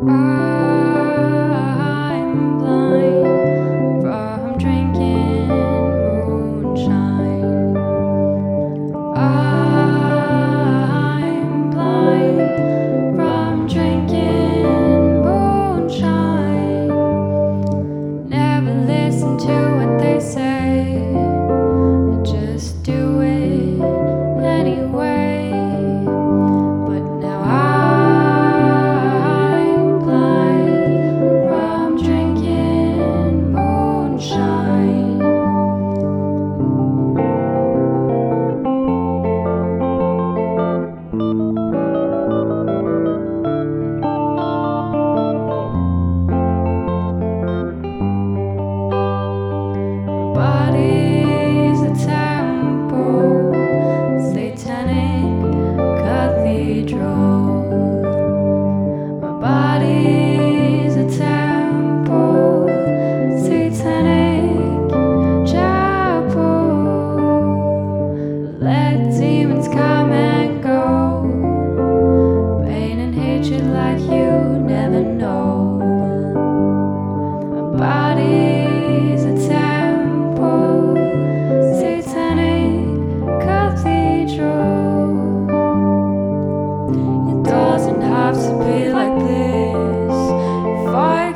Mm.